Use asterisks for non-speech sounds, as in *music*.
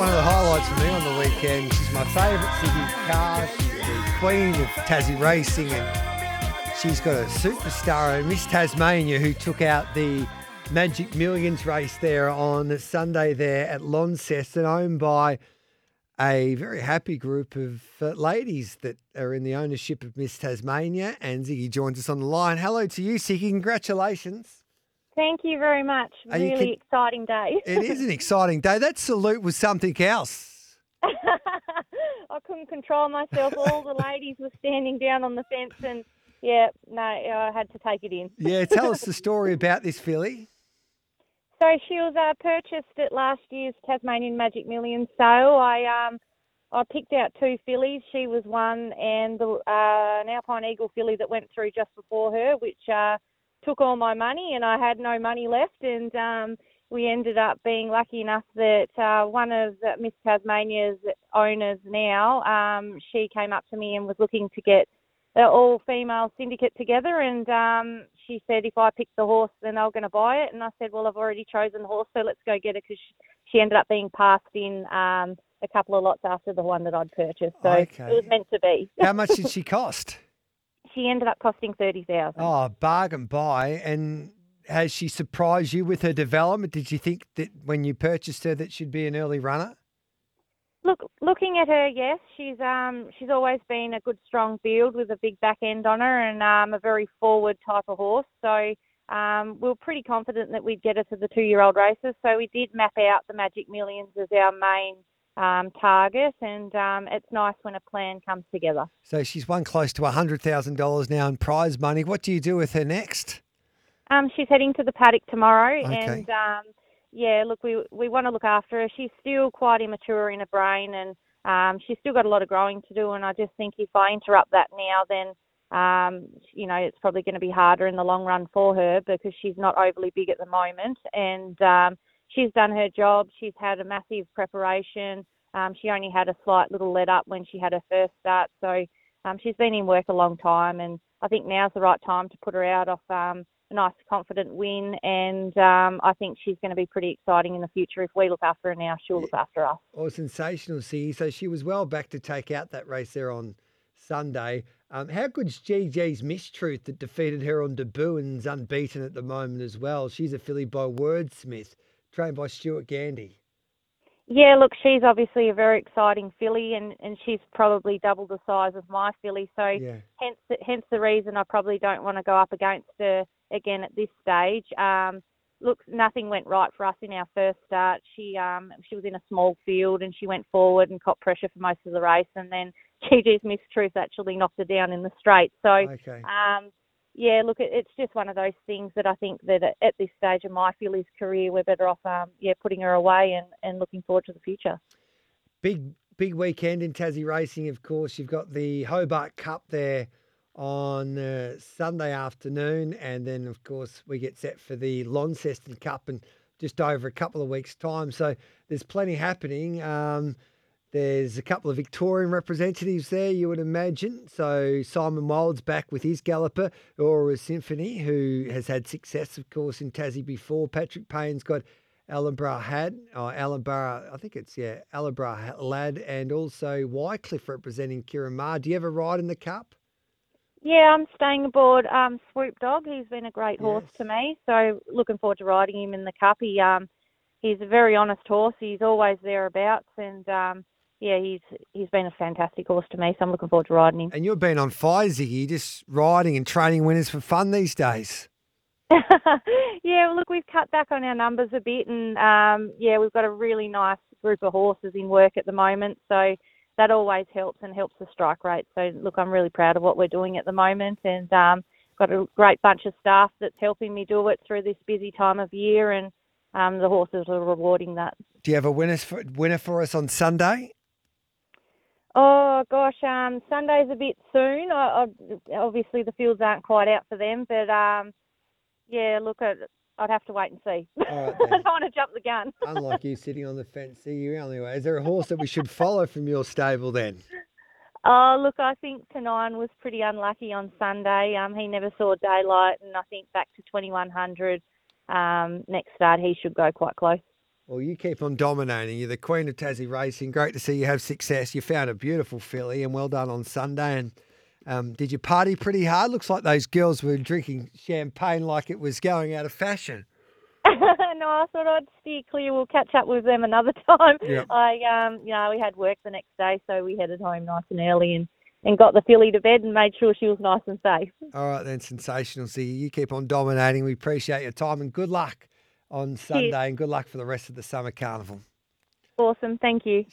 One of the highlights for me on the weekend. She's my favourite Siggy Carr, She's the queen of Tassie racing, and she's got a superstar, Miss Tasmania, who took out the Magic Millions race there on Sunday there at Launceston, owned by a very happy group of uh, ladies that are in the ownership of Miss Tasmania. And Siggy joins us on the line. Hello to you, Siggy. Congratulations. Thank you very much. You Really con- exciting day. It is an exciting day. That salute was something else. *laughs* I couldn't control myself. All the *laughs* ladies were standing down on the fence, and yeah, no, I had to take it in. Yeah, tell us the *laughs* story about this filly. So she was uh, purchased at last year's Tasmanian Magic Millions sale. I um I picked out two fillies. She was one, and the uh, an Alpine Eagle filly that went through just before her, which uh, took all my money, and I had no money left. And um, we ended up being lucky enough that uh, one of Miss Tasmania's owners now, um, she came up to me and was looking to get the all-female syndicate together, and um, she said if I picked the horse, then they were going to buy it. And I said, well, I've already chosen the horse, so let's go get it because she, she ended up being passed in um, a couple of lots after the one that I'd purchased. So Okay. it was meant to be. How much did she cost? She ended up costing thirty thousand. Oh, bargain buy. And has she surprised you with her development? Did you think that when you purchased her that she'd be an early runner? Look, looking at her, yes, she's um she's always been a good strong build with a big back end on her and um a very forward type of horse. So um we were pretty confident that we'd get her to the two year old races. So we did map out the Magic Millions as our main um target and um it's nice when a plan comes together. So she's won close to $100,000 now in prize money. What do you do with her next? Um, she's heading to the paddock tomorrow, Okay. and um, yeah, look, we we want to look after her. She's still quite immature in her brain, and um, she's still got a lot of growing to do. And I just think if I interrupt that now, then um, you know it's probably going to be harder in the long run for her because she's not overly big at the moment, and um, she's done her job. She's had a massive preparation. Um, she only had a slight little let up when she had her first start, so um, she's been in work a long time, and I think now's the right time to put her out off um, a nice, confident win. And um, I think she's going to be pretty exciting in the future. If we look after her now, she'll look after us. Oh, sensational, see. So she was well back to take out that race there on Sunday. Um, how good's GG's Mistruth that defeated her on debut and is unbeaten at the moment as well? She's a filly by Wordsmith, trained by Stuart Gandy. Yeah, look, she's obviously a very exciting filly, and, and she's probably double the size of my filly. So Yeah. hence the, hence the reason I probably don't want to go up against her again at this stage. Um, look, nothing went right for us in our first start. She um, she was in a small field and she went forward and caught pressure for most of the race, and then GG's Miss Truth actually knocked her down in the straight. So Okay. um, yeah, look, it, it's just one of those things that I think that at- this stage of my filly's career, we're better off, um, yeah, putting her away and, and looking forward to the future. Big big weekend in Tassie racing, of course. You've got the Hobart Cup there on uh, Sunday afternoon, and then of course we get set for the Launceston Cup in just over a couple of weeks' time. So there's plenty happening. Um, there's a couple of Victorian representatives there, you would imagine. So Simon Wild's back with his galloper, Aura Symphony, who has had success, of course, in Tassie before. Patrick Payne's got Allenborough had, or Allenborough, I think it's, yeah, Allenborough lad, and also Wycliffe representing Kiramar. Do you ever ride in the Cup? Yeah, I'm staying aboard um, Swoop Dog. He's been a great horse to me, so looking forward to riding him in the cup. He um, he's a very honest horse. He's always thereabouts, and um, yeah, he's he's been a fantastic horse to me. So I'm looking forward to riding him. And you've been on fire, Siggy, just riding and training winners for fun these days. *laughs* yeah, well, look, we've cut back on our numbers a bit, and um, yeah, we've got a really nice group of horses in work at the moment, so that always helps and helps the strike rate. So, look, I'm really proud of what we're doing at the moment, and um, got a great bunch of staff that's helping me do it through this busy time of year, and um, the horses are rewarding that. Do you have a winner for, winner for us on Sunday? Oh gosh, um, Sunday's a bit soon. I, I, obviously, the fields aren't quite out for them, but um, yeah, look, I'd, I'd have to wait and see. Right, *laughs* I don't want to jump the gun. Unlike you sitting on the fence, see you only way. Is there a horse that we should follow from your stable then? Oh, look, I think Canine was pretty unlucky on Sunday. Um, he never saw daylight, and I think back to 2100 um, next start, he should go quite close. Well, you keep on dominating. You're the queen of Tassie racing. Great to see you have success. You found a beautiful filly, and well done on Sunday. And um, did you party pretty hard? Looks like those girls were drinking champagne like it was going out of fashion. *laughs* no, I thought I'd steer clear. We'll catch up with them another *laughs* time. Yep. I, um, you know, we had work the next day, so we headed home nice and early and, and got the filly to bed and made sure she was nice and safe. All right, then, sensational. See you. You keep on dominating. We appreciate your time and good luck on Sunday and good luck for the rest of the summer carnival. Awesome. Thank you.